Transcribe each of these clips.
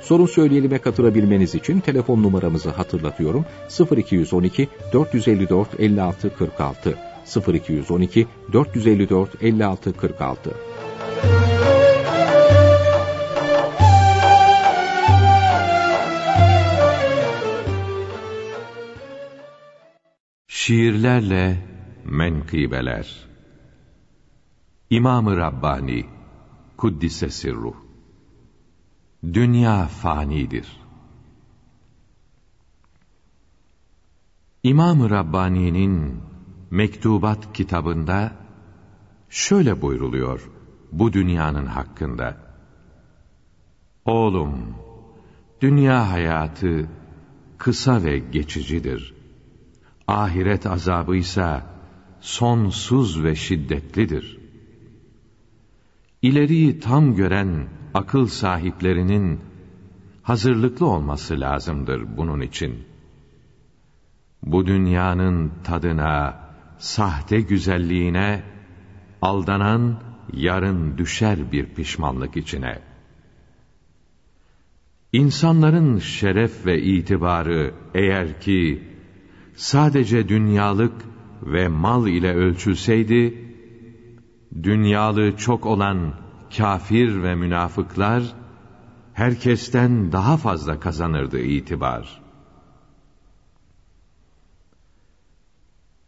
Sorun söyleyelime katılabilmeniz için telefon numaramızı hatırlatıyorum. 0212 454 56 46 0212 454 56 46 Şiirlerle menkıbeler. İmam-ı Rabbani Kuddise Sirruh Dünya fanidir. İmam-ı Rabbani'nin Mektubat kitabında şöyle buyruluyor bu dünyanın hakkında. Oğlum, dünya hayatı kısa ve geçicidir. Ahiret azabı ise sonsuz ve şiddetlidir. İleriyi tam gören akıl sahiplerinin hazırlıklı olması lazımdır bunun için. Bu dünyanın tadına, sahte güzelliğine aldanan yarın düşer bir pişmanlık içine. İnsanların şeref ve itibarı eğer ki sadece dünyalık ve mal ile ölçülseydi, dünyalı çok olan kafir ve münafıklar herkesten daha fazla kazanırdı itibar.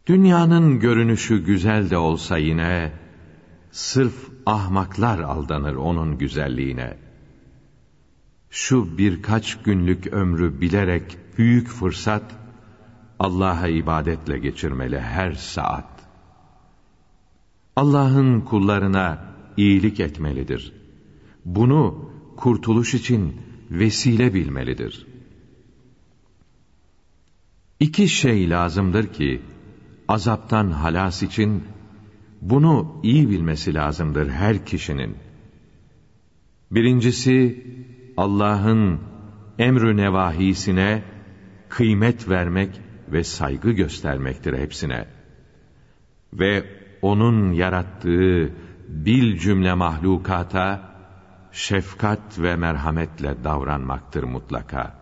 Dünyanın görünüşü güzel de olsa yine sırf ahmaklar aldanır onun güzelliğine. Şu birkaç günlük ömrü bilerek büyük fırsat Allah'a ibadetle geçirmeli her saat. Allah'ın kullarına iyilik etmelidir. Bunu kurtuluş için vesile bilmelidir. İki şey lazımdır ki azaptan halas için bunu iyi bilmesi lazımdır her kişinin. Birincisi Allah'ın emrü nevahisine kıymet vermek ve saygı göstermektir hepsine. Ve onun yarattığı bil cümle mahlukata şefkat ve merhametle davranmaktır mutlaka.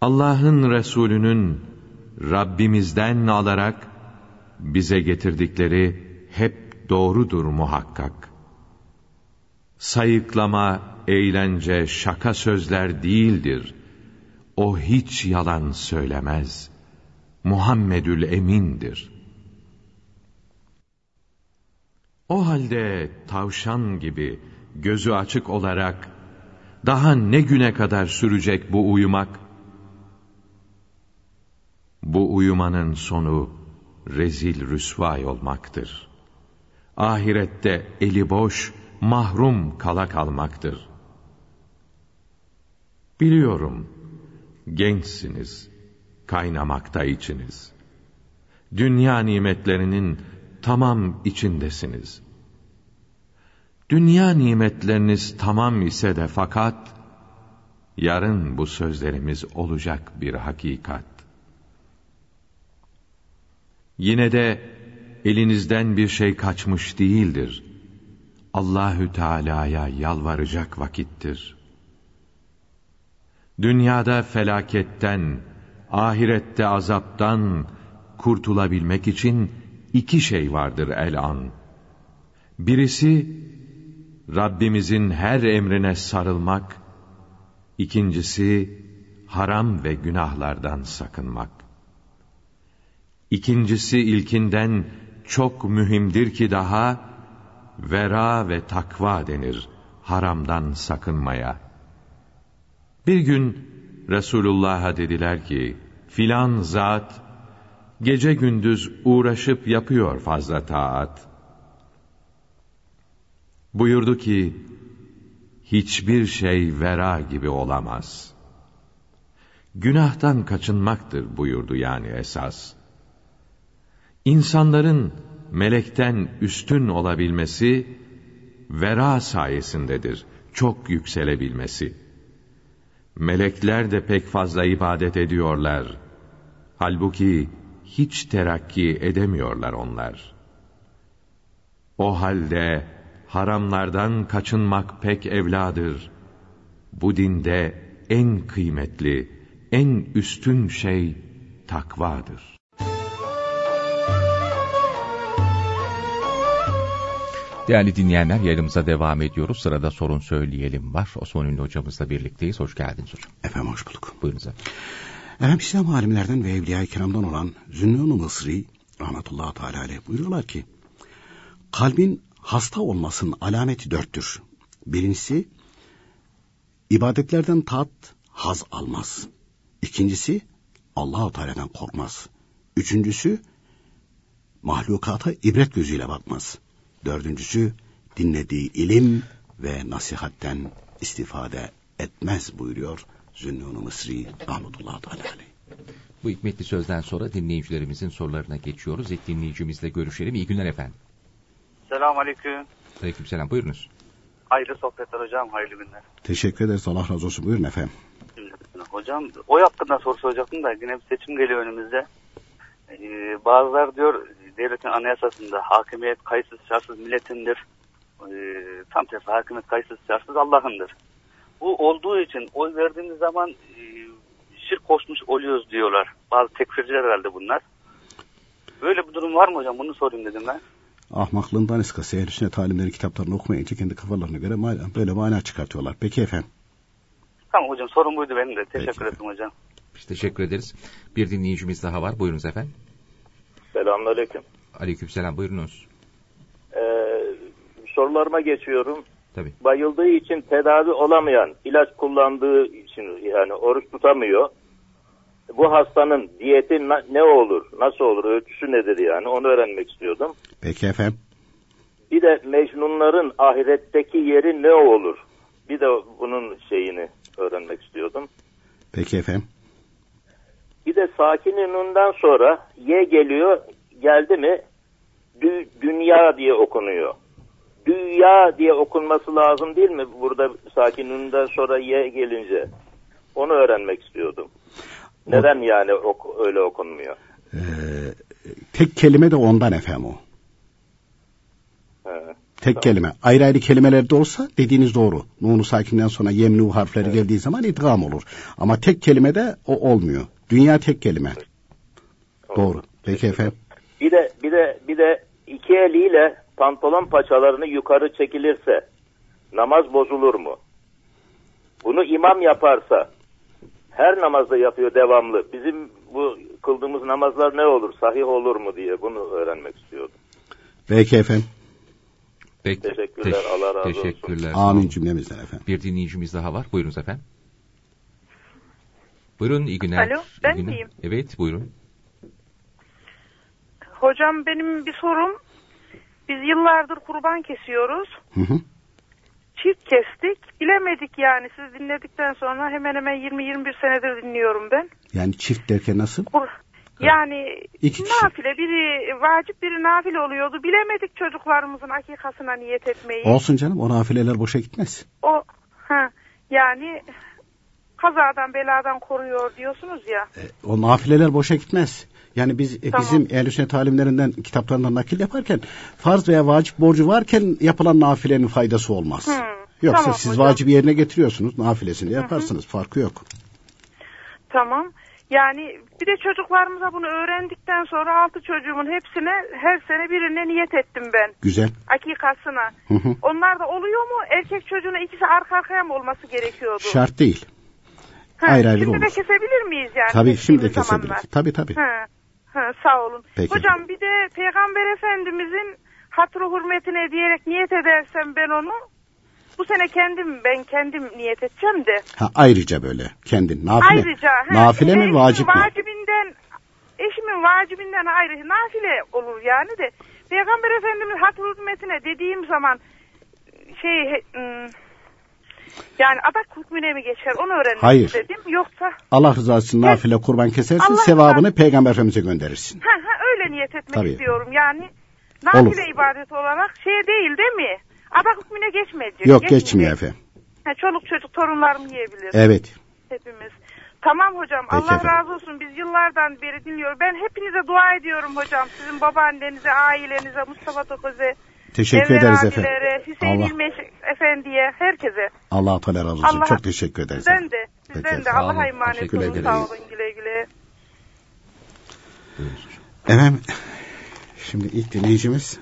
Allah'ın Resulü'nün Rabbimizden alarak bize getirdikleri hep doğrudur muhakkak. Sayıklama, eğlence, şaka sözler değildir. O hiç yalan söylemez. Muhammedül Emin'dir.'' O halde tavşan gibi gözü açık olarak daha ne güne kadar sürecek bu uyumak? Bu uyumanın sonu rezil rüsvay olmaktır. Ahirette eli boş, mahrum kala kalmaktır. Biliyorum, gençsiniz, kaynamakta içiniz. Dünya nimetlerinin tamam içindesiniz. Dünya nimetleriniz tamam ise de fakat, yarın bu sözlerimiz olacak bir hakikat. Yine de elinizden bir şey kaçmış değildir. Allahü Teala'ya yalvaracak vakittir. Dünyada felaketten, ahirette azaptan kurtulabilmek için iki şey vardır el an. Birisi Rabbimizin her emrine sarılmak, ikincisi haram ve günahlardan sakınmak. İkincisi ilkinden çok mühimdir ki daha vera ve takva denir haramdan sakınmaya. Bir gün Resulullah'a dediler ki filan zat gece gündüz uğraşıp yapıyor fazla taat. Buyurdu ki, hiçbir şey vera gibi olamaz. günahtan kaçınmaktır buyurdu yani esas. İnsanların melekten üstün olabilmesi, vera sayesindedir, çok yükselebilmesi. Melekler de pek fazla ibadet ediyorlar. Halbuki hiç terakki edemiyorlar onlar. O halde haramlardan kaçınmak pek evladır. Bu dinde en kıymetli, en üstün şey takvadır. Değerli dinleyenler yayınımıza devam ediyoruz. Sırada sorun söyleyelim var. Osman Ünlü hocamızla birlikteyiz. Hoş geldiniz hocam. Efendim hoş bulduk. Buyurunuz efendim. Efendim İslam alimlerden ve Evliya-i Kiram'dan olan Zünnun-u Mısri rahmetullahi teala aleyh buyuruyorlar ki kalbin hasta olmasının alameti dörttür. Birincisi ibadetlerden tat, haz almaz. İkincisi Allahu Teala'dan korkmaz. Üçüncüsü mahlukata ibret gözüyle bakmaz. Dördüncüsü dinlediği ilim ve nasihatten istifade etmez buyuruyor Zünnun-u Mısri rahmetullahi teala aleyh. Bu hikmetli sözden sonra dinleyicilerimizin sorularına geçiyoruz. İlk dinleyicimizle görüşelim. İyi günler efendim. Selamun Aleyküm. Aleyküm selam. Buyurunuz. Hayırlı sohbetler hocam, hayırlı günler. Teşekkür ederiz. Allah razı olsun. Buyurun efendim. Hocam oy hakkında soru soracaktım da yine bir seçim geliyor önümüzde. Ee, bazılar diyor devletin anayasasında hakimiyet kayıtsız şartsız milletindir. Ee, tam tersi hakimiyet kayıtsız şartsız Allah'ındır. Bu olduğu için oy verdiğimiz zaman e, şirk koşmuş oluyoruz diyorlar. Bazı tekfirciler herhalde bunlar. Böyle bir durum var mı hocam? Bunu sorayım dedim ben. Ahmaklığından eskası ehl sünnet alimlerin kitaplarını okumayınca kendi kafalarına göre mana, böyle mana çıkartıyorlar. Peki efendim. Tamam hocam sorun buydu benim de. Teşekkür Peki. ederim hocam. Biz teşekkür ederiz. Bir dinleyicimiz daha var. Buyurunuz efendim. Selamünaleyküm. Aleyküm selam. Buyurunuz. Ee, sorularıma geçiyorum. Tabii. Bayıldığı için tedavi olamayan, ilaç kullandığı için yani oruç tutamıyor. Bu hastanın diyeti ne olur, nasıl olur, ölçüsü nedir yani onu öğrenmek istiyordum. Peki efendim. Bir de mecnunların ahiretteki yeri ne olur? Bir de bunun şeyini öğrenmek istiyordum. Peki efendim. Bir de sakininundan sonra ye geliyor, geldi mi dü- dünya diye okunuyor. Dünya diye okunması lazım değil mi burada sakininundan sonra ye gelince? Onu öğrenmek istiyordum. Neden yani ok- öyle okunmuyor? Ee, tek kelime de ondan efendim o. He. Tek kelime. Ayrı ayrı kelimeler de olsa dediğiniz doğru. Nunu sakinden sonra yemnu harfleri geldiği zaman idgam olur. Ama tek kelime de o olmuyor. Dünya tek kelime. Doğru. Peki efendim. Bir de bir de bir de iki eliyle pantolon paçalarını yukarı çekilirse namaz bozulur mu? Bunu imam yaparsa her namazda yapıyor devamlı. Bizim bu kıldığımız namazlar ne olur? Sahih olur mu diye bunu öğrenmek istiyordum. Peki efendim. Peki. Teşekkürler, Allah razı olsun. Teşekkürler. sağ Amin cümlemizden efendim. Bir dinleyicimiz daha var. Buyurunuz efendim. Buyurun iyi günler. Alo, İyi ben günler. miyim? Evet buyurun. Hocam benim bir sorum. Biz yıllardır kurban kesiyoruz. Hı hı. Çift kestik. Bilemedik yani. Siz dinledikten sonra hemen hemen 20-21 senedir dinliyorum ben. Yani çift derken nasıl? Kur- Yani İki kişi. nafile biri vacip biri nafile oluyordu. Bilemedik çocuklarımızın akikasına niyet etmeyi. Olsun canım o nafileler boşa gitmez. O ha yani kazadan beladan koruyor diyorsunuz ya. E, O nafileler boşa gitmez. Yani biz e, Tamam. bizim ehl sünnet alimlerinden kitaplarından nakil yaparken farz veya vacip borcu varken yapılan nafilenin faydası olmaz. Hı, Yoksa tamam siz hocam. vacibi yerine getiriyorsunuz nafilesini yaparsınız farkı yok. Tamam. Yani bir de çocuklarımıza bunu öğrendikten sonra altı çocuğumun hepsine her sene birine niyet ettim ben. Güzel. Akikasına. Hı hı. Onlar da oluyor mu? Erkek çocuğuna ikisi arka arkaya mı olması gerekiyordu? Şart değil. Ha, ayrı ayrı Şimdi de olur. kesebilir miyiz yani? Tabii şimdi de kestiğimiz zamanlar? kesebiliriz. Tabii tabii. Ha, ha, sağ olun. Peki. Hocam bir de Peygamber Efendimizin hatırı hürmetine diyerek niyet edersem ben onu bu sene kendim ben kendim niyet edeceğim de. Ha, ayrıca böyle kendin. Nafile, Ayrıca ha, nafile mi eşimin vacip mi? Vacibinden eşimin vacibinden ayrı nafile olur yani de Peygamber Efendimiz hat hürmetine dediğim zaman şey ım, Yani adak hükmüne mi geçer onu öğrenmek Hayır. istedim. Yoksa Allah rızası için nafile kurban kesersin, Allah sevabını Peygamber Efendimiz'e gönderirsin. ha, ha, öyle niyet etmek Tabii. istiyorum. Yani Olur. nafile ibadet olarak şey değil değil mi? Adak hükmüne geçmeyecek. Yok Geçmeyecek. geçmiyor efendim. Ha, çoluk çocuk torunlarım yiyebilir. Evet. Hepimiz. Tamam hocam. Peki Allah efendim. razı olsun. Biz yıllardan beri dinliyoruz. Ben hepinize dua ediyorum hocam. Sizin babaannenize, ailenize, Mustafa Toköz'e, Teşekkür Enver ederiz efendim. Hüseyin Allah, İlmeş Efendi'ye, herkese. Allah Teala razı olsun. Allah- Çok teşekkür ederiz. Sizden de, sizden de. Allah'a emanet olun. ederiz. Sağ olun güle güle. Efendim, şimdi ilk dinleyicimiz.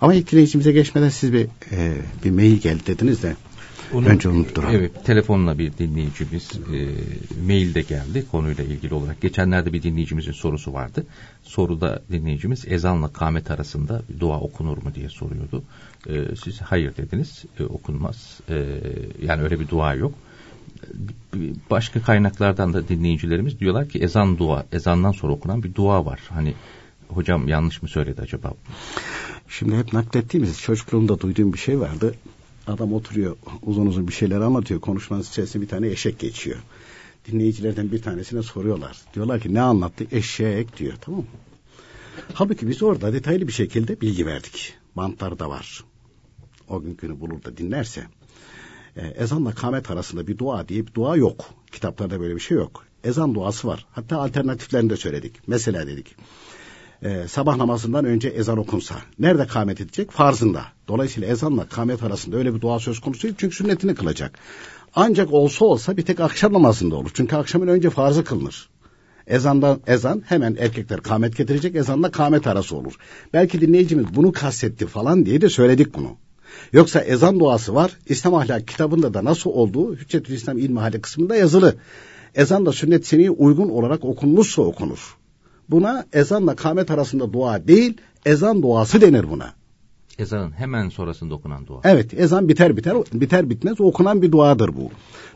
Ama ilk dinleyicimize geçmeden siz bir e, bir mail geldi dediniz de. Onu- Önce unutturalım. Evet, telefonla bir dinleyicimiz e, mail de geldi konuyla ilgili olarak. Geçenlerde bir dinleyicimizin sorusu vardı. Soruda dinleyicimiz ezanla kâmet arasında dua okunur mu diye soruyordu. E, siz hayır dediniz, e, okunmaz. E, yani öyle bir dua yok. E, Başka kaynaklardan da dinleyicilerimiz diyorlar ki ezan dua, ezandan sonra okunan bir dua var. Hani hocam yanlış mı söyledi acaba? Şimdi hep naklettiğimiz çocukluğumda duyduğum bir şey vardı. Adam oturuyor uzun uzun bir şeyler anlatıyor. Konuşmanın içerisinde bir tane eşek geçiyor. Dinleyicilerden bir tanesine soruyorlar. Diyorlar ki ne anlattı? Eşek diyor tamam mı? Halbuki biz orada detaylı bir şekilde bilgi verdik. Bantlar da var. O gün günü bulur da dinlerse. Ee, ezanla kamet arasında bir dua diye bir dua yok. Kitaplarda böyle bir şey yok. Ezan duası var. Hatta alternatiflerini de söyledik. Mesela dedik e, sabah namazından önce ezan okunsa. Nerede kâmet edecek? Farzında. Dolayısıyla ezanla kâmet arasında öyle bir dua söz konusu değil. Çünkü sünnetini kılacak. Ancak olsa olsa bir tek akşam namazında olur. Çünkü akşamın önce farzı kılınır. Ezandan ezan hemen erkekler kâmet getirecek ezanla kâmet arası olur. Belki dinleyicimiz bunu kastetti falan diye de söyledik bunu. Yoksa ezan duası var. İslam ahlak kitabında da nasıl olduğu Hüccetül İslam İlmi Hali kısmında yazılı. Ezan da sünnet seneye uygun olarak okunmuşsa okunur. Buna ezanla kâmet arasında dua değil, ezan duası denir buna. Ezanın hemen sonrasında okunan dua. Evet, ezan biter biter biter bitmez okunan bir duadır bu.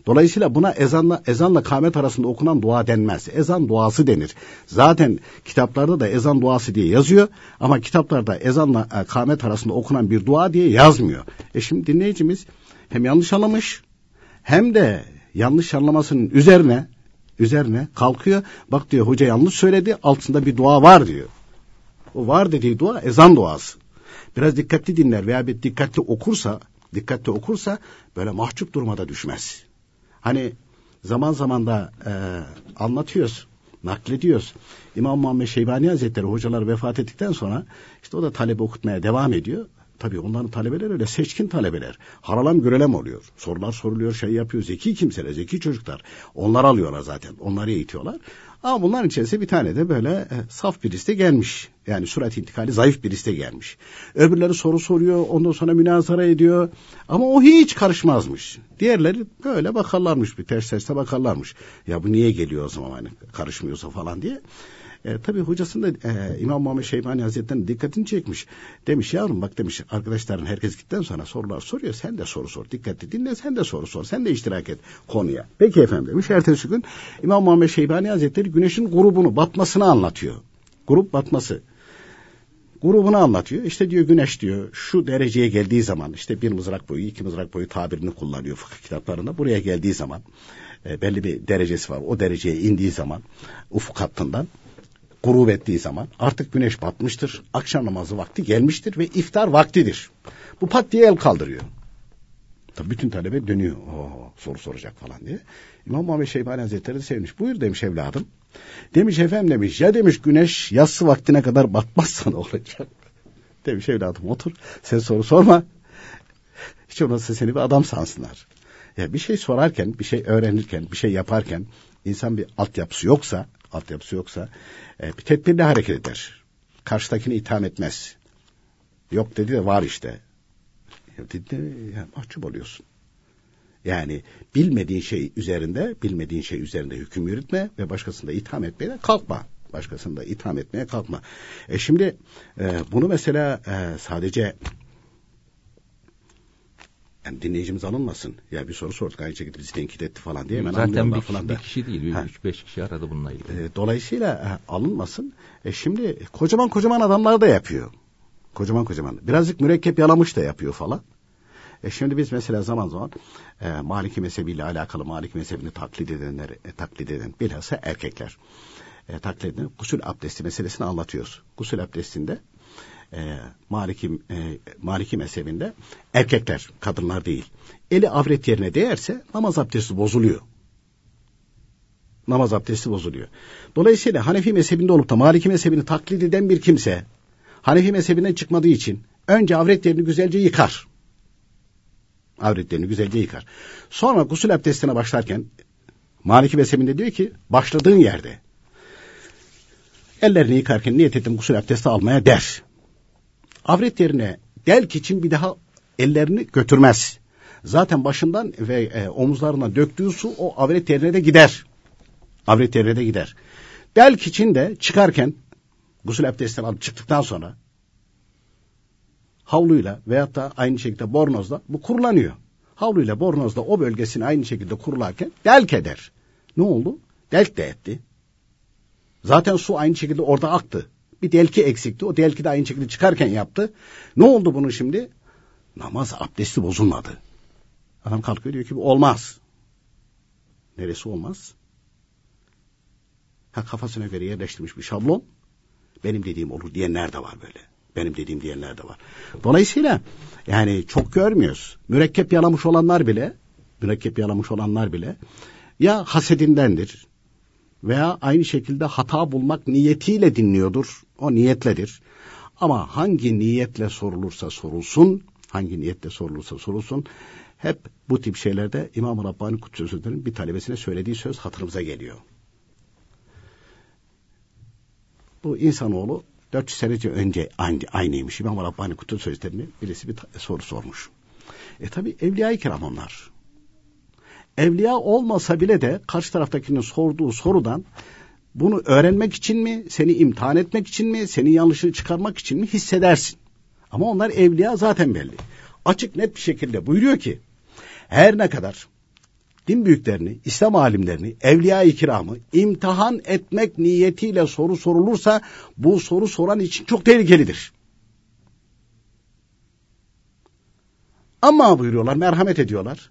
Dolayısıyla buna ezanla ezanla kâmet arasında okunan dua denmez. Ezan duası denir. Zaten kitaplarda da ezan duası diye yazıyor ama kitaplarda ezanla e, kâmet arasında okunan bir dua diye yazmıyor. E şimdi dinleyicimiz hem yanlış anlamış hem de yanlış anlamasının üzerine üzerine kalkıyor. Bak diyor hoca yanlış söyledi altında bir dua var diyor. O var dediği dua ezan duası. Biraz dikkatli dinler veya bir dikkatli okursa, dikkatli okursa böyle mahcup durmada düşmez. Hani zaman zaman da e, anlatıyoruz, naklediyoruz. İmam Muhammed Şeybani Hazretleri hocalar vefat ettikten sonra işte o da talebe okutmaya devam ediyor. Tabii onların talebeler öyle seçkin talebeler. Haralam görelem oluyor. Sorular soruluyor, şey yapıyor. Zeki kimseler, zeki çocuklar. Onlar alıyorlar zaten. Onları eğitiyorlar. Ama bunların içerisinde bir tane de böyle e, saf birisi de gelmiş. Yani surat intikali zayıf birisi de gelmiş. Öbürleri soru soruyor, ondan sonra münazara ediyor. Ama o hiç karışmazmış. Diğerleri böyle bakarlarmış, bir ters terse bakarlarmış. Ya bu niye geliyor o zaman hani karışmıyorsa falan diye. E, tabii hocasının da e, İmam Muhammed Şeybani Hazretleri'nin dikkatini çekmiş. Demiş yavrum bak demiş arkadaşların herkes gittikten sonra sorular soruyor. Sen de soru sor. Dikkatli dinle sen de soru sor. Sen de iştirak et konuya. Peki efendim demiş. Ertesi gün İmam Muhammed Şeybani Hazretleri güneşin grubunu batmasını anlatıyor. Grup batması grubunu anlatıyor. İşte diyor güneş diyor şu dereceye geldiği zaman işte bir mızrak boyu iki mızrak boyu tabirini kullanıyor fıkıh kitaplarında. Buraya geldiği zaman e, belli bir derecesi var. O dereceye indiği zaman ufuk hattından grup ettiği zaman artık güneş batmıştır. Akşam namazı vakti gelmiştir ve iftar vaktidir. Bu pat diye el kaldırıyor. Tabii bütün talebe dönüyor. Oo, soru soracak falan diye. İmam Muhammed Şeybani Hazretleri de sevmiş. Buyur demiş evladım. Demiş efendim demiş ya demiş güneş yatsı vaktine kadar batmazsa ne olacak? Demiş evladım otur sen soru sorma. Hiç olmazsa seni bir adam sansınlar. Ya bir şey sorarken, bir şey öğrenirken, bir şey yaparken insan bir altyapısı yoksa, altyapısı yoksa e, bir tedbirli hareket eder. Karşıdakini itham etmez. Yok dedi de var işte. Dedi de ya, mahcup oluyorsun. Yani bilmediğin şey üzerinde, bilmediğin şey üzerinde hüküm yürütme ve başkasını da itham etmeye kalkma. Başkasını da itham etmeye kalkma. E şimdi e, bunu mesela e, sadece yani dinleyicimiz alınmasın. Ya bir soru sorduk aynı şekilde bizi tenkit etti falan diye hemen Zaten bir, falan bir kişi değil, bir Ha. üç beş kişi aradı bununla ilgili. E, dolayısıyla e, alınmasın. E, şimdi kocaman kocaman adamlar da yapıyor. Kocaman kocaman. Birazcık mürekkep yalamış da yapıyor falan. E şimdi biz mesela zaman zaman e, Maliki mezhebiyle alakalı Maliki mezhebini taklit edenler, e, taklit eden bilhassa erkekler e, taklit eden gusül abdesti meselesini anlatıyoruz. Gusül abdestinde e, Maliki, e, Maliki mezhebinde erkekler, kadınlar değil. Eli avret yerine değerse namaz abdesti bozuluyor. Namaz abdesti bozuluyor. Dolayısıyla Hanefi mezhebinde olup da Maliki mezhebini taklit eden bir kimse Hanefi mezhebinden çıkmadığı için önce avret yerini güzelce yıkar. Avretlerini güzelce yıkar. Sonra gusül abdestine başlarken Maliki mezhebinde diyor ki başladığın yerde ellerini yıkarken niyet ettim gusül abdesti almaya der. Avret yerine delk için bir daha ellerini götürmez. Zaten başından ve e, omuzlarına döktüğü su o avret yerine de gider. Avret yerine de gider. Delk için de çıkarken gusül abdestini alıp çıktıktan sonra havluyla veyahut da aynı şekilde bornozla bu kurulanıyor. Havluyla bornozla o bölgesini aynı şekilde kurularken delk eder. Ne oldu? Delk de etti. Zaten su aynı şekilde orada aktı. Bir delki eksikti. O delki de aynı şekilde çıkarken yaptı. Ne oldu bunun şimdi? Namaz abdesti bozulmadı. Adam kalkıyor diyor ki bu olmaz. Neresi olmaz? Ha kafasına göre yerleştirmiş bir şablon. Benim dediğim olur diyenler de var böyle. Benim dediğim diyenler de var. Dolayısıyla yani çok görmüyoruz. Mürekkep yalamış olanlar bile, mürekkep yalamış olanlar bile ya hasedindendir veya aynı şekilde hata bulmak niyetiyle dinliyordur. O niyetledir. Ama hangi niyetle sorulursa sorulsun, hangi niyetle sorulursa sorulsun, hep bu tip şeylerde İmam-ı Rabbani Kutsu Sözleri'nin bir talebesine söylediği söz hatırımıza geliyor. Bu insanoğlu 400 senece önce aynı, aynıymış. İmam Rabbani Kutu Sözlerini birisi bir soru sormuş. E tabi Evliya-i Kiram onlar. Evliya olmasa bile de karşı taraftakinin sorduğu sorudan bunu öğrenmek için mi, seni imtihan etmek için mi, senin yanlışını çıkarmak için mi hissedersin. Ama onlar evliya zaten belli. Açık net bir şekilde buyuruyor ki her ne kadar din büyüklerini, İslam alimlerini, evliya-i kiramı imtihan etmek niyetiyle soru sorulursa bu soru soran için çok tehlikelidir. Ama buyuruyorlar, merhamet ediyorlar.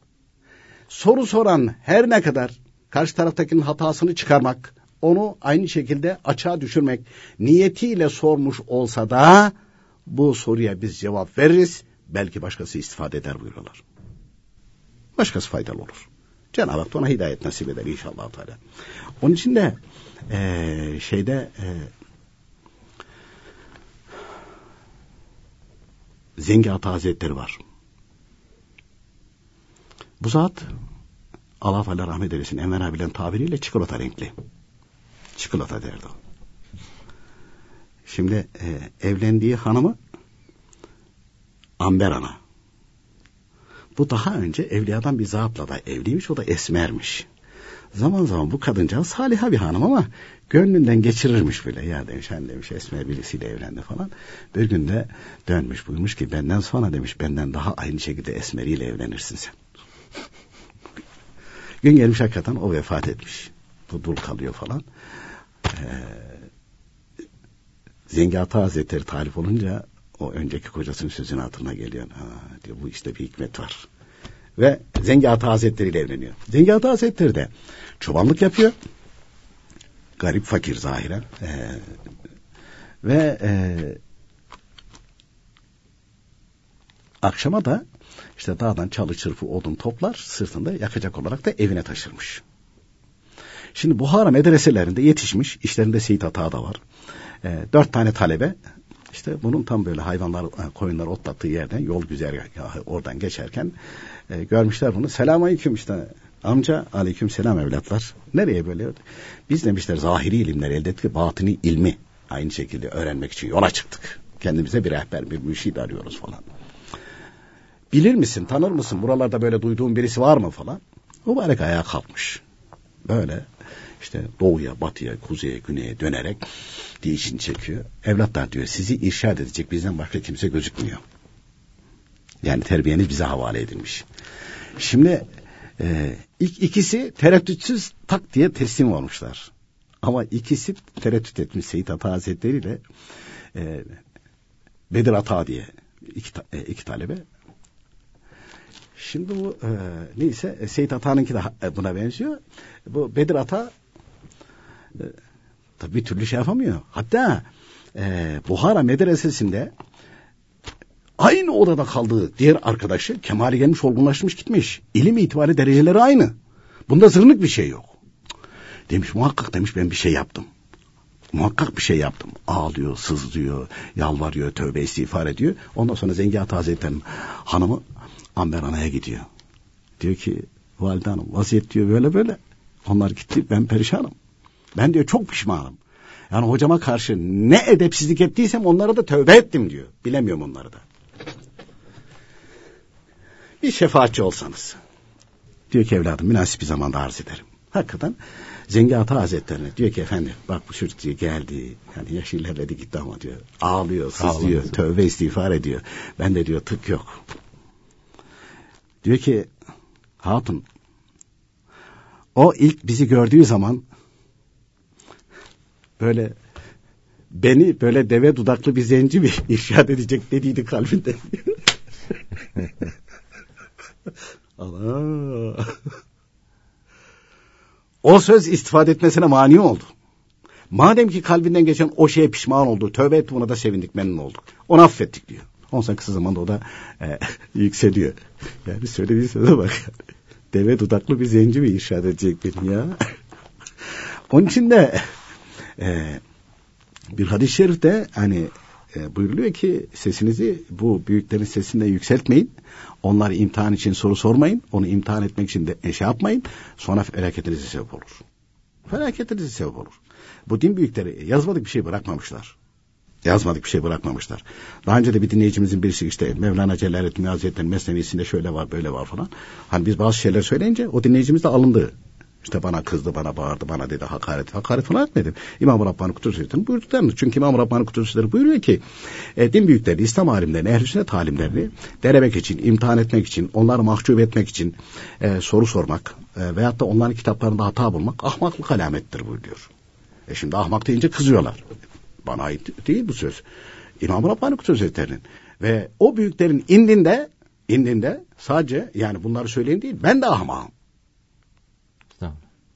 Soru soran her ne kadar karşı taraftakinin hatasını çıkarmak, onu aynı şekilde açığa düşürmek niyetiyle sormuş olsa da bu soruya biz cevap veririz. Belki başkası istifade eder buyuruyorlar. Başkası faydalı olur. Cenab-ı Hak ona hidayet nasip eder inşallah. Teala. Onun için de e, şeyde e, Zengi Ata Hazretleri var. Bu zat Allah Teala rahmet eylesin Enver abilen tabiriyle çikolata renkli. Çikolata derdi o. Şimdi e, evlendiği hanımı Amber Ana. Bu daha önce evliyadan bir zatla da evliymiş. O da esmermiş. Zaman zaman bu kadıncağız saliha bir hanım ama gönlünden geçirirmiş böyle. Ya demiş hani demiş esmer birisiyle evlendi falan. Bir gün de dönmüş buymuş ki benden sonra demiş benden daha aynı şekilde esmeriyle evlenirsin sen. gün gelmiş hakikaten o vefat etmiş. Bu dul kalıyor falan. Ee, Zengi Ata Hazretleri talip olunca o önceki kocasının sözünü hatırına geliyor. Ha, diyor bu işte bir hikmet var. Ve Zengi Ata Hazretleri ile evleniyor. Zengi Ata Hazretleri de çobanlık yapıyor. Garip fakir zahiren. Ee, ve e, akşama da işte dağdan çalı çırpı odun toplar sırtında yakacak olarak da evine taşırmış. Şimdi Buhara medreselerinde yetişmiş, işlerinde Seyit Ata da var. E, dört tane talebe işte bunun tam böyle hayvanlar, e, koyunlar otlattığı yerden yol güzergahı oradan geçerken e, görmüşler bunu. Selamünaleyküm işte amca aleyküm selam evlatlar. Nereye böyle? Biz demişler zahiri ilimler elde ettik batini ilmi aynı şekilde öğrenmek için yola çıktık. Kendimize bir rehber, bir müşid arıyoruz falan. Bilir misin, tanır mısın? Buralarda böyle duyduğun birisi var mı falan? Mübarek ayağa kalkmış. Böyle işte doğuya, batıya, kuzeye, güneye dönerek dişini çekiyor. Evlatlar diyor sizi irşad edecek bizden başka kimse gözükmüyor. Yani terbiyeniz bize havale edilmiş. Şimdi e, ilk ikisi tereddütsüz tak diye teslim olmuşlar. Ama ikisi tereddüt etmiş Seyit Ata Hazretleri ile e, Bedir Ata diye iki, e, iki talebe. Şimdi bu e, neyse Seyit Ata'nınki de e, buna benziyor. Bu Bedir Ata e, tabii bir türlü şey yapamıyor. Hatta e, Buhara medresesinde aynı odada kaldığı diğer arkadaşı kemali gelmiş olgunlaşmış gitmiş. İlim itibariyle dereceleri aynı. Bunda zırnık bir şey yok. Demiş muhakkak demiş ben bir şey yaptım. Muhakkak bir şey yaptım. Ağlıyor, sızlıyor, yalvarıyor, tövbe istiğfar ediyor. Ondan sonra Zengi Ata Hazretleri'nin hanımı Amber Ana'ya gidiyor. Diyor ki valide hanım vaziyet diyor böyle böyle. Onlar gitti ben perişanım. Ben diyor çok pişmanım. Yani hocama karşı ne edepsizlik ettiysem onlara da tövbe ettim diyor. Bilemiyorum onları da. Bir şefaatçi olsanız. Diyor ki evladım münasip bir zamanda arz ederim. Hakikaten Zengi Ata Hazretlerine diyor ki efendim bak bu çocuk diyor geldi. Yani yaş ilerledi gitti ama diyor. Ağlıyor, sızlıyor, tövbe istiğfar ediyor. Ben de diyor tık yok. Diyor ki hatun o ilk bizi gördüğü zaman böyle beni böyle deve dudaklı bir zenci mi irşad edecek dediydi kalbinde. Allah. O söz istifade etmesine mani oldu. Madem ki kalbinden geçen o şeye pişman oldu, tövbe etti buna da sevindik, memnun olduk. Onu affettik diyor. Ondan kısa zamanda o da e, yükseliyor. Yani söylediği söze bak. Deve dudaklı bir zenci mi irşad edecek beni ya? Onun için de e, bir hadis-i şerifte hani e, buyuruluyor ki sesinizi bu büyüklerin sesinde yükseltmeyin. Onları imtihan için soru sormayın. Onu imtihan etmek için de şey yapmayın. Sonra felaketinize sebep olur. Felaketinize sebep olur. Bu din büyükleri yazmadık bir şey bırakmamışlar. Yazmadık bir şey bırakmamışlar. Daha önce de bir dinleyicimizin birisi işte Mevlana Celaleddin Hazretleri'nin mesnevisinde şöyle var böyle var falan. Hani biz bazı şeyler söyleyince o dinleyicimiz de alındı. İşte bana kızdı, bana bağırdı, bana dedi hakaret. Hakaret falan etmedim. İmam Rabbani Kudüs'ün buyurduklarını. Çünkü İmam Rabbani Kudüs'leri buyuruyor ki e, din büyükleri, İslam alimlerini, ehl sünnet alimlerini denemek için, imtihan etmek için, onları mahcup etmek için e, soru sormak e, veyahut da onların kitaplarında hata bulmak ahmaklık alamettir buyuruyor. E şimdi ahmak deyince kızıyorlar. Bana ait değil bu söz. İmam Rabbani Hazretleri'nin. Ve o büyüklerin indinde indinde sadece yani bunları söyleyin değil ben de ahmağım.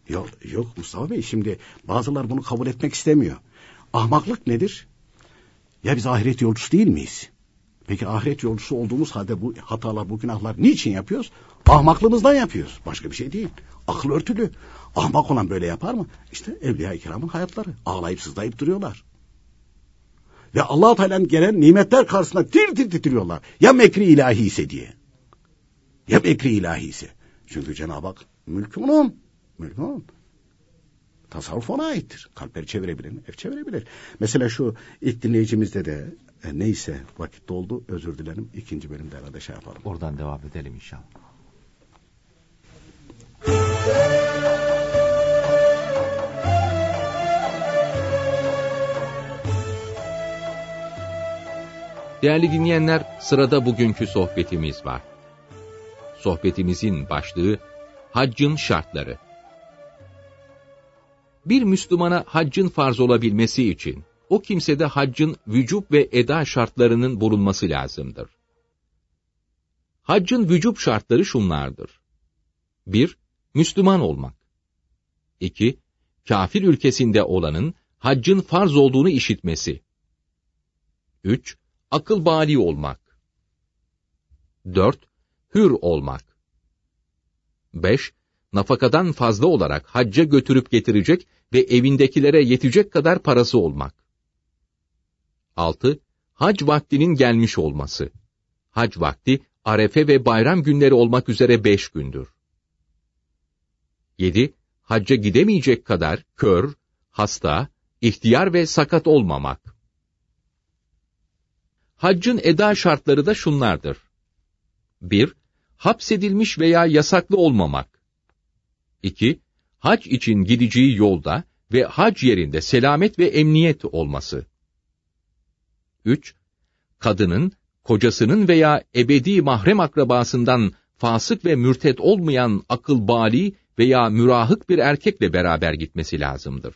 Yok, yok Mustafa Bey şimdi bazılar bunu kabul etmek istemiyor. Ahmaklık nedir? Ya biz ahiret yolcusu değil miyiz? Peki ahiret yolcusu olduğumuz halde bu hatalar, bu günahlar niçin yapıyoruz? Ahmaklığımızdan yapıyoruz. Başka bir şey değil. Akıl örtülü. Ahmak olan böyle yapar mı? İşte Evliya-i Kiram'ın hayatları. Ağlayıp sızlayıp duruyorlar. Ve allah Teala'nın gelen nimetler karşısında tir tir titriyorlar. Ya mekri ilahi ise diye. Ya mekri ilahi ise. Çünkü Cenab-ı Hak mülkü onun. Mülkü onun. Tasarruf ona aittir. Kalpleri çevirebilir mi? Ev çevirebilir. Mesela şu ilk dinleyicimizde de e, neyse vakit doldu özür dilerim. İkinci bölümde arada şey yapalım. Oradan devam edelim inşallah. Değerli dinleyenler, sırada bugünkü sohbetimiz var. Sohbetimizin başlığı Haccın şartları. Bir Müslümana haccın farz olabilmesi için o kimsede haccın vücub ve eda şartlarının bulunması lazımdır. Haccın vücub şartları şunlardır. 1. Müslüman olmak. 2. Kafir ülkesinde olanın haccın farz olduğunu işitmesi. 3. Akıl bali olmak. 4. Hür olmak. 5. Nafakadan fazla olarak hacca götürüp getirecek ve evindekilere yetecek kadar parası olmak. 6. Hac vaktinin gelmiş olması. Hac vakti, arefe ve bayram günleri olmak üzere beş gündür. 7. Hacca gidemeyecek kadar kör, hasta, ihtiyar ve sakat olmamak. Haccın eda şartları da şunlardır. 1. Hapsedilmiş veya yasaklı olmamak. 2. Hac için gideceği yolda ve hac yerinde selamet ve emniyet olması. 3. Kadının, kocasının veya ebedi mahrem akrabasından fasık ve mürtet olmayan akıl bali veya mürahık bir erkekle beraber gitmesi lazımdır.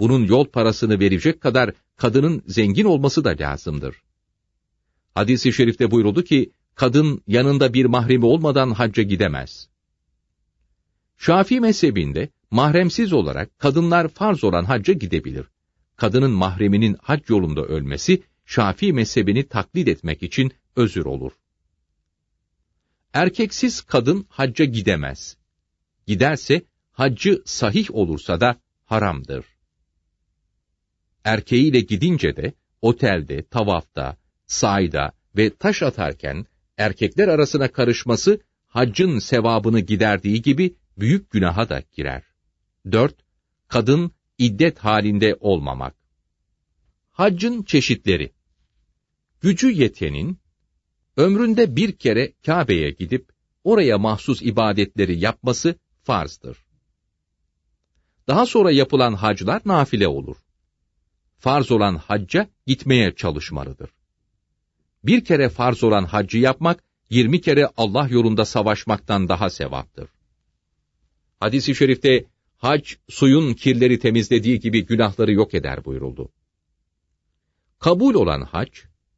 Bunun yol parasını verecek kadar kadının zengin olması da lazımdır. Hadis-i şerifte buyuruldu ki, kadın yanında bir mahremi olmadan hacca gidemez. Şafii mezhebinde mahremsiz olarak kadınlar farz olan hacca gidebilir. Kadının mahreminin hac yolunda ölmesi, Şafii mezhebini taklit etmek için özür olur. Erkeksiz kadın hacca gidemez. Giderse haccı sahih olursa da haramdır. Erkeğiyle gidince de otelde, tavafta, sayda ve taş atarken erkekler arasına karışması haccın sevabını giderdiği gibi büyük günaha da girer. 4. Kadın iddet halinde olmamak. Haccın çeşitleri. Gücü yetenin, ömründe bir kere Kabe'ye gidip oraya mahsus ibadetleri yapması farzdır. Daha sonra yapılan haclar nafile olur. Farz olan hacca gitmeye çalışmalıdır. Bir kere farz olan haccı yapmak, 20 kere Allah yolunda savaşmaktan daha sevaptır. Hadis-i şerifte, hac suyun kirleri temizlediği gibi günahları yok eder buyuruldu. Kabul olan hac,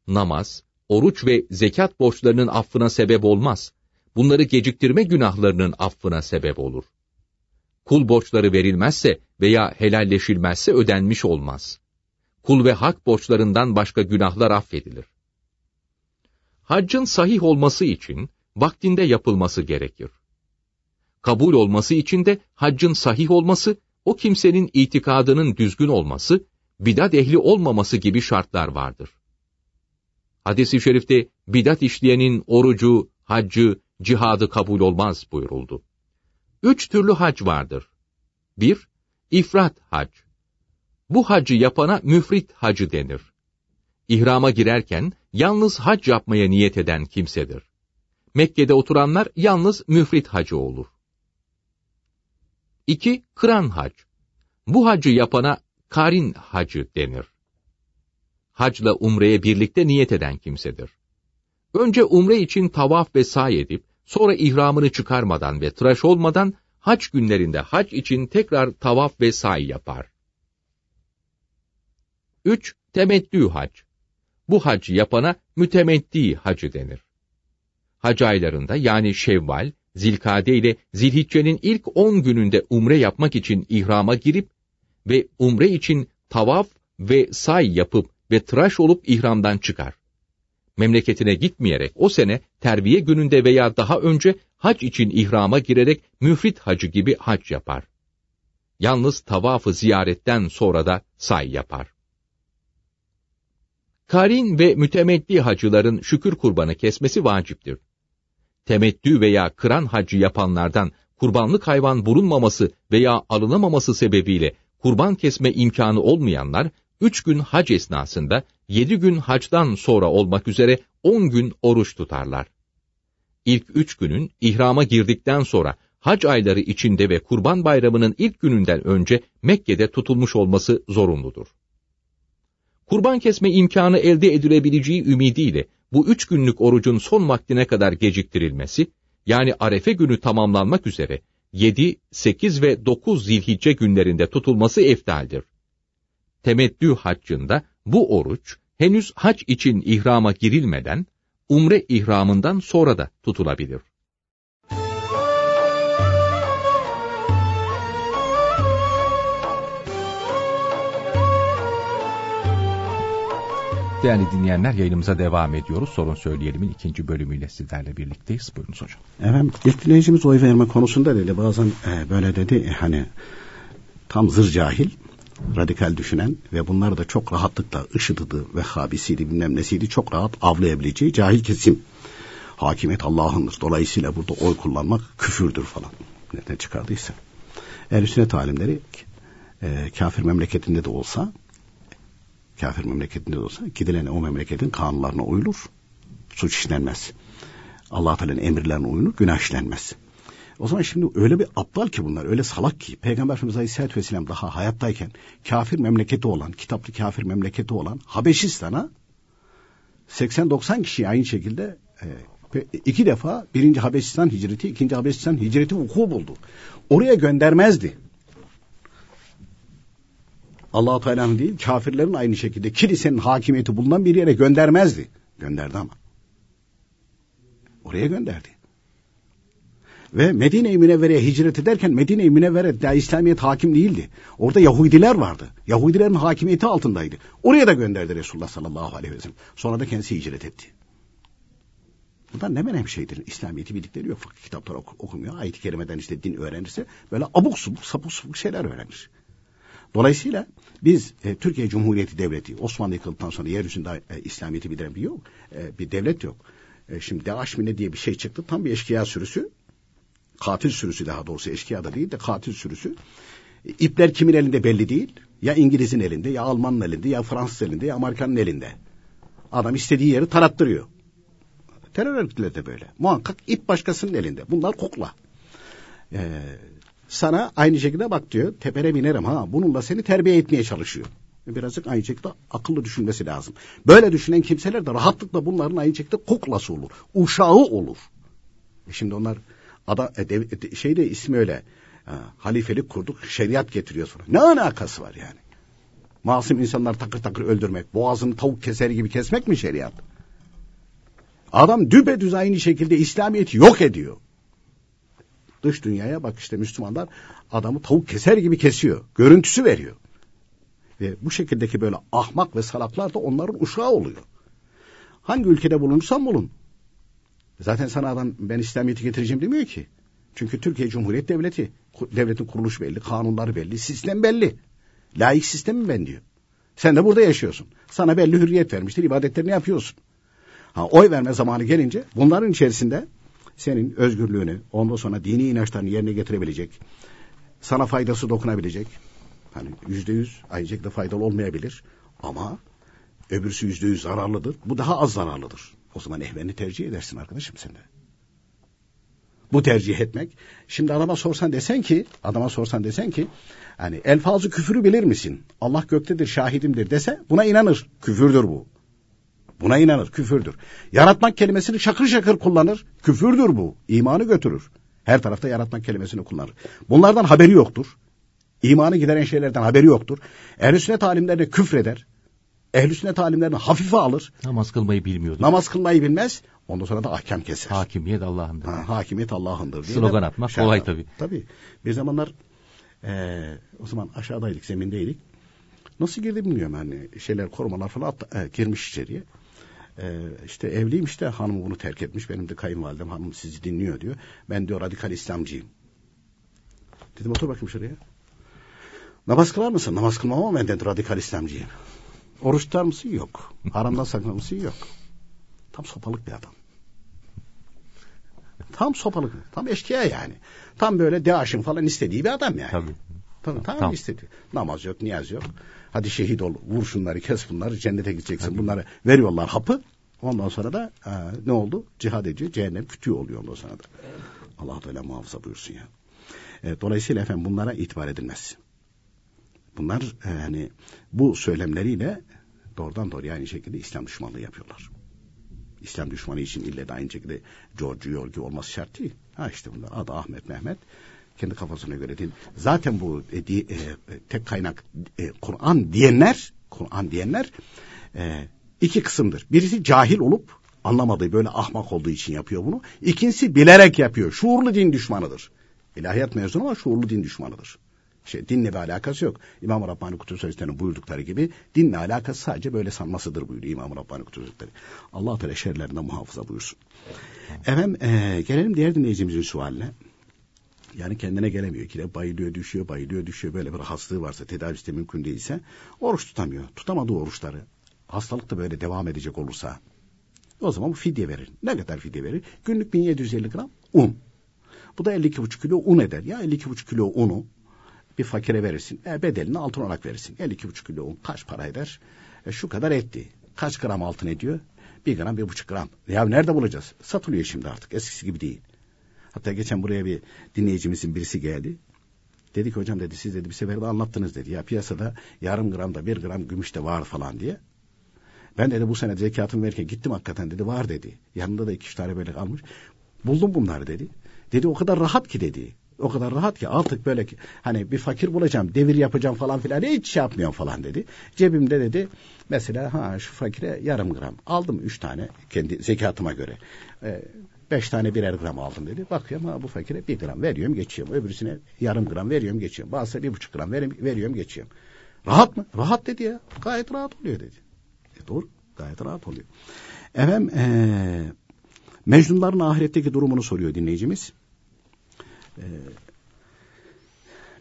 namaz, oruç ve zekat borçlarının affına sebep olmaz. Bunları geciktirme günahlarının affına sebep olur. Kul borçları verilmezse veya helalleşilmezse ödenmiş olmaz. Kul ve hak borçlarından başka günahlar affedilir. Haccın sahih olması için vaktinde yapılması gerekir. Kabul olması için de haccın sahih olması, o kimsenin itikadının düzgün olması, bidat ehli olmaması gibi şartlar vardır. Hadis-i şerifte bidat işleyenin orucu, haccı, cihadı kabul olmaz buyuruldu. Üç türlü hac vardır. Bir, ifrat hac. Bu hacı yapana müfrit hacı denir. İhrama girerken yalnız hac yapmaya niyet eden kimsedir. Mekke'de oturanlar yalnız müfrit hacı olur. 2. Kıran hac. Bu hacı yapana karin hacı denir. Hacla umreye birlikte niyet eden kimsedir. Önce umre için tavaf ve say edip, sonra ihramını çıkarmadan ve tıraş olmadan, hac günlerinde hac için tekrar tavaf ve say yapar. 3. Temettü hac. Bu hacı yapana mütemetti hacı denir. Hac aylarında yani Şevval, Zilkade ile Zilhicce'nin ilk 10 gününde umre yapmak için ihrama girip ve umre için tavaf ve say yapıp ve tıraş olup ihramdan çıkar. Memleketine gitmeyerek o sene terbiye gününde veya daha önce hac için ihrama girerek müfrit hacı gibi hac yapar. Yalnız tavafı ziyaretten sonra da say yapar. Karin ve mütemeddi hacıların şükür kurbanı kesmesi vaciptir. Temettü veya kıran hacı yapanlardan kurbanlık hayvan bulunmaması veya alınamaması sebebiyle kurban kesme imkanı olmayanlar, üç gün hac esnasında, yedi gün hacdan sonra olmak üzere on gün oruç tutarlar. İlk üç günün ihrama girdikten sonra hac ayları içinde ve kurban bayramının ilk gününden önce Mekke'de tutulmuş olması zorunludur. Kurban kesme imkanı elde edilebileceği ümidiyle bu üç günlük orucun son vaktine kadar geciktirilmesi, yani arefe günü tamamlanmak üzere 7, 8 ve 9 zilhicce günlerinde tutulması eftaldir. Temettü haccında bu oruç henüz hac için ihrama girilmeden, umre ihramından sonra da tutulabilir. Değerli dinleyenler yayınımıza devam ediyoruz. Sorun Söyleyelim'in ikinci bölümüyle sizlerle birlikteyiz. Buyurunuz hocam. Efendim dinleyicimiz oy verme konusunda dedi. Bazen e, böyle dedi e, hani tam zır cahil, radikal düşünen ve bunları da çok rahatlıkla IŞİD'di, Vehhabisiydi bilmem nesiydi çok rahat avlayabileceği cahil kesim. Hakimiyet Allah'ındır. Dolayısıyla burada oy kullanmak küfürdür falan. Neden çıkardıysa. Ehl-i sünnet alimleri e, kafir memleketinde de olsa kafir memleketinde de olsa gidilen o memleketin kanunlarına uyulur. Suç işlenmez. Allah Teala'nın emirlerine uyulur, günah işlenmez. O zaman şimdi öyle bir aptal ki bunlar, öyle salak ki Peygamber Efendimiz Aleyhisselatü Vesselam daha hayattayken kafir memleketi olan, kitaplı kafir memleketi olan Habeşistan'a 80-90 kişi aynı şekilde e, iki defa birinci Habeşistan hicreti, ikinci Habeşistan hicreti vuku buldu. Oraya göndermezdi allah Teala'nın değil kafirlerin aynı şekilde kilisenin hakimiyeti bulunan bir yere göndermezdi. Gönderdi ama. Oraya gönderdi. Ve Medine-i Münevvere'ye hicret ederken Medine-i Münevvere daha İslamiyet hakim değildi. Orada Yahudiler vardı. Yahudilerin hakimiyeti altındaydı. Oraya da gönderdi Resulullah sallallahu aleyhi ve sellem. Sonra da kendisi hicret etti. Bunlar ne menem şeydir. İslamiyet'i bildikleri yok. Fakir kitaplar ok okumuyor. Ayet-i kerimeden işte din öğrenirse böyle abuk subuk sapuk sapuk şeyler öğrenir. Dolayısıyla biz e, Türkiye Cumhuriyeti Devleti Osmanlı yıkıldıktan sonra yeryüzünde e, İslamiyet'i bir yok. E, bir devlet yok. E, şimdi DAEŞ mi ne diye bir şey çıktı. Tam bir eşkıya sürüsü. Katil sürüsü daha doğrusu eşkıya da değil de katil sürüsü. E, ipler kimin elinde belli değil. Ya İngiliz'in elinde ya Alman'ın elinde ya Fransız elinde ya Amerikan'ın elinde. Adam istediği yeri tarattırıyor. Terör örgütleri de böyle. Muhakkak ip başkasının elinde. Bunlar kukla. Ee, sana aynı şekilde bak diyor tepene binerim ha bununla seni terbiye etmeye çalışıyor. Birazcık aynı şekilde akıllı düşünmesi lazım. Böyle düşünen kimseler de rahatlıkla bunların aynı şekilde kuklası olur. Uşağı olur. E şimdi onlar ada, e, de, şeyde ismi öyle. Ha, halifelik kurduk şeriat getiriyor sonra. Ne alakası var yani? Masum insanlar takır takır öldürmek, boğazını tavuk keser gibi kesmek mi şeriat? Adam düpedüz aynı şekilde İslamiyet'i yok ediyor. Dış dünyaya bak işte Müslümanlar adamı tavuk keser gibi kesiyor. Görüntüsü veriyor. Ve bu şekildeki böyle ahmak ve salaklar da onların uşağı oluyor. Hangi ülkede bulunursan bulun. Zaten sana adam ben İslamiyet'i getireceğim demiyor ki. Çünkü Türkiye Cumhuriyet Devleti. Devletin kuruluş belli, kanunları belli, sistem belli. Laik sistemi ben diyor. Sen de burada yaşıyorsun. Sana belli hürriyet vermiştir, ibadetlerini yapıyorsun. Ha, oy verme zamanı gelince bunların içerisinde senin özgürlüğünü, ondan sonra dini inançlarını yerine getirebilecek, sana faydası dokunabilecek, hani yüzde yüz ayıcık da faydalı olmayabilir ama öbürsü yüzde yüz zararlıdır. Bu daha az zararlıdır. O zaman ehvenini tercih edersin arkadaşım sen de. Bu tercih etmek. Şimdi adama sorsan desen ki, adama sorsan desen ki, hani elfazı küfürü bilir misin? Allah göktedir, şahidimdir dese buna inanır. Küfürdür bu. Buna inanır, küfürdür. Yaratmak kelimesini şakır şakır kullanır, küfürdür bu. İmanı götürür. Her tarafta yaratmak kelimesini kullanır. Bunlardan haberi yoktur. İmanı gideren şeylerden haberi yoktur. Ehl-i sünnet alimlerine küfreder. Ehl-i sünnet alimlerini hafife alır. Namaz kılmayı bilmiyordu. Namaz kılmayı bilmez. Ondan sonra da ahkam keser. Hakimiyet Allah'ındır. Ha, hakimiyet Allah'ındır. Diye Slogan atmak şey kolay tabii. Tabii. Bir zamanlar e, o zaman aşağıdaydık, zemindeydik. Nasıl girdi bilmiyorum hani şeyler korumalar falan at, e, girmiş içeriye. E, işte evliyim işte hanım bunu terk etmiş. Benim de kayınvalidem hanım sizi dinliyor diyor. Ben diyor radikal İslamcıyım. Dedim otur bakayım şuraya. Namaz kılar mısın? Namaz kılmam ama ben de radikal İslamcıyım. Oruç tutar mısın? Yok. Haramdan saklar mısın? Yok. Tam sopalık bir adam. Tam sopalık. Tam eşkıya yani. Tam böyle DAEŞ'in falan istediği bir adam yani. Tabii. Tabii, tam, tam. istediği. Namaz yok, niyaz yok. Hadi şehit ol, vur şunları, kes bunları, cennete gideceksin. Tabii. Bunları veriyorlar hapı. Ondan sonra da e, ne oldu? Cihad ediyor, cehennem kütüğü oluyor ondan sonra da. Allah Teala muhafaza buyursun ya. E, dolayısıyla efendim bunlara itibar edilmez. Bunlar e, hani bu söylemleriyle doğrudan doğruya aynı şekilde İslam düşmanlığı yapıyorlar. İslam düşmanı için ille de aynı şekilde George Yorgi olması şart değil. Ha işte bunlar adı Ahmet Mehmet kendi kafasına göre değil. Zaten bu e, di, e, tek kaynak e, Kur'an diyenler Kur'an diyenler e, iki kısımdır. Birisi cahil olup anlamadığı böyle ahmak olduğu için yapıyor bunu. İkincisi bilerek yapıyor. Şuurlu din düşmanıdır. İlahiyat mezunu ama şuurlu din düşmanıdır. Şey, dinle bir alakası yok. İmam-ı Rabbani Kutup Sözleri'nin buyurdukları gibi dinle alakası sadece böyle sanmasıdır buyuruyor İmam-ı Rabbani Kutup Sözleri. Allah Teala şerlerinden muhafaza buyursun. Efendim e, gelelim diğer dinleyicimizin sualine. Yani kendine gelemiyor. ki bayılıyor, düşüyor, bayılıyor, düşüyor. Böyle bir hastalığı varsa, tedavisi de mümkün değilse oruç tutamıyor. Tutamadığı oruçları. Hastalık da böyle devam edecek olursa o zaman bu fidye verir. Ne kadar fidye verir? Günlük 1750 gram un. Bu da 52,5 kilo un eder. Ya 52,5 kilo unu bir fakire verirsin. E, bedelini altın olarak verirsin. 52,5 kilo un kaç para eder? E, şu kadar etti. Kaç gram altın ediyor? Bir gram, bir buçuk gram. Ya nerede bulacağız? Satılıyor şimdi artık. Eskisi gibi değil. Hatta geçen buraya bir dinleyicimizin birisi geldi. Dedi ki hocam dedi siz dedi bir sefer de anlattınız dedi. Ya piyasada yarım gram da bir gram gümüş de var falan diye. Ben dedi bu sene zekatımı verirken gittim hakikaten dedi var dedi. Yanında da iki üç tane böyle kalmış. Buldum bunları dedi. Dedi o kadar rahat ki dedi. O kadar rahat ki artık böyle hani bir fakir bulacağım, devir yapacağım falan filan hiç şey yapmıyorum falan dedi. Cebimde dedi mesela ha şu fakire yarım gram aldım üç tane kendi zekatıma göre. Ee, beş tane birer gram aldım dedi. Bakıyorum ha bu fakire bir gram veriyorum geçiyorum. Öbürsüne yarım gram veriyorum geçiyorum. Bazısı bir buçuk gram veriyorum, veriyorum geçiyorum. Rahat mı? Rahat dedi ya. Gayet rahat oluyor dedi. E doğru. Gayet rahat oluyor. Efendim ee, Mecnunların ahiretteki durumunu soruyor dinleyicimiz. Ee,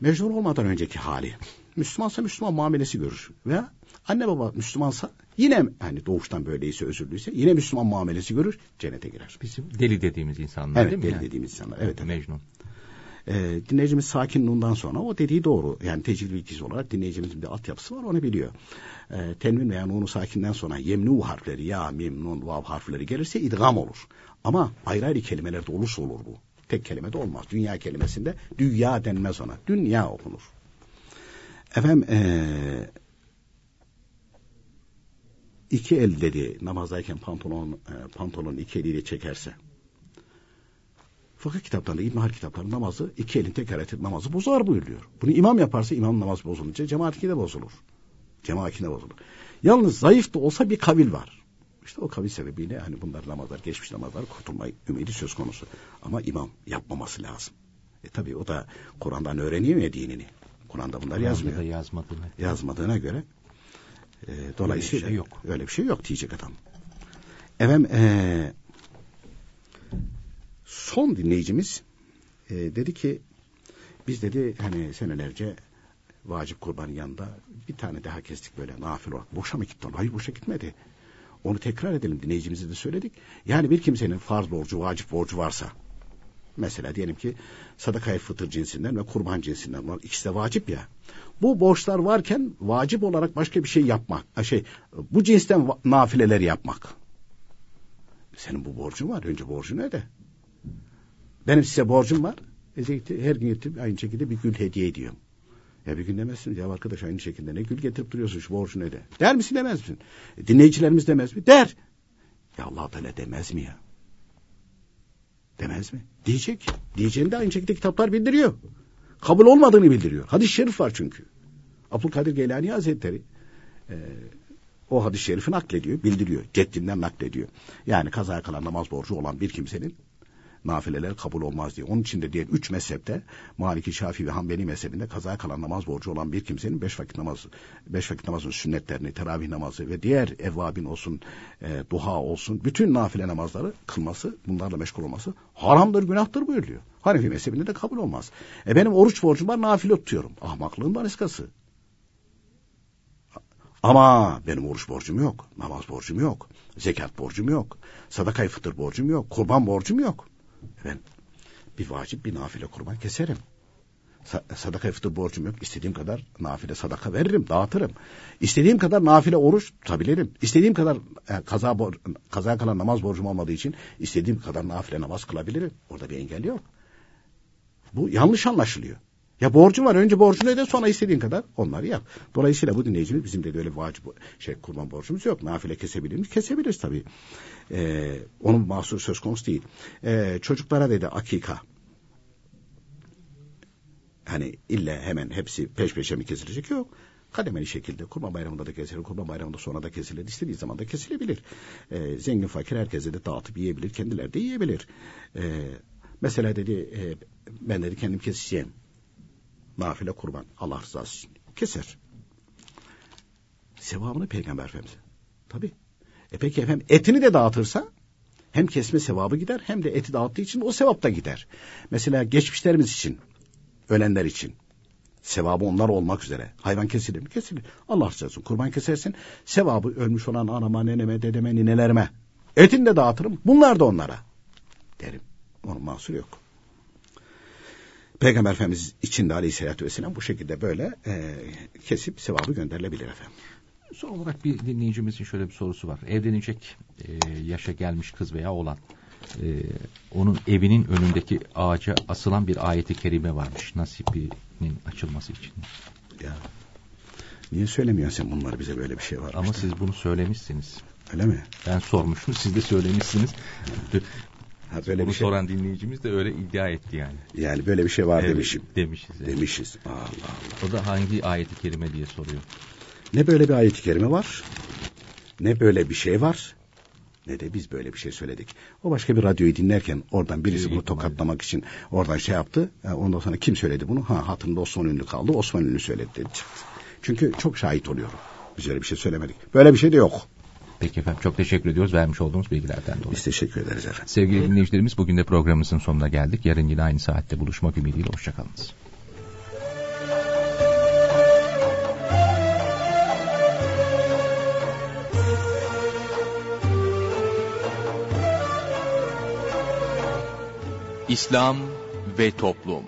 Mecnun olmadan önceki hali. Müslümansa Müslüman muamelesi görür. Veya anne baba Müslümansa yine hani doğuştan böyleyse özürlüyse yine Müslüman muamelesi görür cennete girer. Bizim deli dediğimiz insanlar evet, değil mi? deli yani? dediğimiz insanlar. Evet, evet. Mecnun. Ee, dinleyicimiz sakin nundan sonra o dediği doğru. Yani tecrübe bilgisi olarak dinleyicimizin bir altyapısı var onu biliyor. Ee, tenvin veya nunu sakinden sonra yemnu harfleri ya, mim, nun, vav harfleri gelirse idgam olur. Ama ayrı ayrı kelimelerde olursa olur bu. Tek kelimede olmaz. Dünya kelimesinde dünya denmez ona. Dünya okunur. Efendim ee, iki el dedi namazdayken pantolon e, pantolon iki eliyle çekerse fıkıh kitaplarında İbn kitaplarında namazı iki elin tekrar etip namazı bozar buyuruyor. Bunu imam yaparsa imam namaz bozulunca cemaatinki de bozulur. Cemaatinki de bozulur. Yalnız zayıf da olsa bir kavil var. İşte o kavil sebebiyle hani bunlar namazlar, geçmiş namazlar kurtulma ümidi söz konusu. Ama imam yapmaması lazım. E tabi o da Kur'an'dan öğreniyor ya dinini. Kur'an'da bunlar yazmıyor. yazmadığını. Yazmadığına göre e, dolayısıyla öyle bir şey yok. Öyle bir şey yok diyecek adam. Efendim e, son dinleyicimiz e, dedi ki biz dedi hani senelerce vacip kurbanın yanında bir tane daha kestik böyle nafil olarak. Boşa mı gitti? Hayır boşa gitmedi. Onu tekrar edelim dinleyicimize de söyledik. Yani bir kimsenin farz borcu, vacip borcu varsa mesela diyelim ki sadakayı fıtır cinsinden ve kurban cinsinden olan ikisi de vacip ya. Bu borçlar varken vacip olarak başka bir şey yapmak, şey bu cinsten nafileler yapmak. Senin bu borcun var. Önce borcunu öde. Benim size borcum var. E, her gün getirip aynı şekilde bir gül hediye ediyorum. Ya bir gün demezsiniz ya arkadaş aynı şekilde ne gül getirip duruyorsun şu borcunu öde. Der misin demez misin? E, dinleyicilerimiz demez mi? Der. Ya Allah Teala demez mi ya? Demez mi? Diyecek. Diyeceğini de aynı şekilde kitaplar bildiriyor. Kabul olmadığını bildiriyor. Hadis-i şerif var çünkü. Abdülkadir Geylani Hazretleri e, o hadis-i şerifi naklediyor, bildiriyor. Ceddinden naklediyor. Yani kazaya kalan namaz borcu olan bir kimsenin nafileler kabul olmaz diye. Onun için de diğer üç mezhepte Maliki, Şafii ve Hanbeli mezhebinde kazaya kalan namaz borcu olan bir kimsenin beş vakit namazı, beş vakit namazın sünnetlerini, teravih namazı ve diğer evvabin olsun, e, duha olsun, bütün nafile namazları kılması, bunlarla meşgul olması haramdır, günahtır buyuruyor. Hanefi mezhebinde de kabul olmaz. E benim oruç borcum var, nafile tutuyorum. Ahmaklığın bariskası. Ama benim oruç borcum yok, namaz borcum yok, zekat borcum yok, sadakayı fıtır borcum yok, kurban borcum yok. Ben bir vacip bir nafile kurban keserim. Sadaka fıtır borcum yok. İstediğim kadar nafile sadaka veririm, dağıtırım. İstediğim kadar nafile oruç tutabilirim. İstediğim kadar e, kaza bor, kaza kalan namaz borcum olmadığı için istediğim kadar nafile namaz kılabilirim. Orada bir engel yok. Bu yanlış anlaşılıyor. Ya borcun var önce borcunu öde sonra istediğin kadar onları yap. Dolayısıyla bu dinleyicimiz bizim de öyle vacip şey kurban borcumuz yok. Nafile kesebilir miyiz? Kesebiliriz tabii. Ee, onun mahsur söz konusu değil. Ee, çocuklara dedi akika. Hani illa hemen hepsi peş peşe mi kesilecek? Yok. Kademeli şekilde kurban bayramında da kesilir, kurban bayramında sonra da kesilir, istediği zaman da kesilebilir. Ee, zengin fakir herkese de dağıtıp yiyebilir, kendileri de yiyebilir. Ee, mesela dedi e, ben dedi kendim keseceğim nafile kurban Allah rızası için keser. Sevabını peygamber efendimize. Tabi. E peki efendim etini de dağıtırsa hem kesme sevabı gider hem de eti dağıttığı için o sevap da gider. Mesela geçmişlerimiz için, ölenler için sevabı onlar olmak üzere. Hayvan kesilir mi? Kesilir. Allah rızası kurban kesersin. Sevabı ölmüş olan anama, neneme, dedeme, ninelerime. Etini de dağıtırım. Bunlar da onlara. Derim. Onun mahsuru yok. Peygamber Efendimiz için de aleyhissalatü vesselam bu şekilde böyle e, kesip sevabı gönderilebilir efendim. Son olarak bir dinleyicimizin şöyle bir sorusu var. Evlenecek e, yaşa gelmiş kız veya oğlan. E, onun evinin önündeki ağaca asılan bir ayeti kerime varmış. Nasibinin açılması için. Ya Niye söylemiyorsun sen bunları bize böyle bir şey var? Ama siz bunu söylemişsiniz. Öyle mi? Ben sormuştum siz de söylemişsiniz. Ha, böyle Bunu bir şey. soran dinleyicimiz de öyle iddia etti yani. Yani böyle bir şey var Evet, demişim. Demişiz. evet. Demişiz. Allah Allah. O da hangi ayeti kerime diye soruyor. Ne böyle bir ayet-i kerime var, ne böyle bir şey var. Ne de biz böyle bir şey söyledik. O başka bir radyoyu dinlerken oradan birisi bunu tokatlamak için oradan şey yaptı. Ondan sonra kim söyledi bunu? Ha hatırında Osman Ünlü kaldı. Osman Ünlü söyledi dedi çıktı. Çünkü çok şahit oluyorum. Biz öyle bir şey söylemedik. Böyle bir şey de yok. Peki efendim çok teşekkür ediyoruz vermiş olduğunuz bilgilerden dolayı. Biz teşekkür ederiz efendim. Sevgili dinleyicilerimiz bugün de programımızın sonuna geldik. Yarın yine aynı saatte buluşmak ümidiyle hoşçakalınız. İslam ve Toplum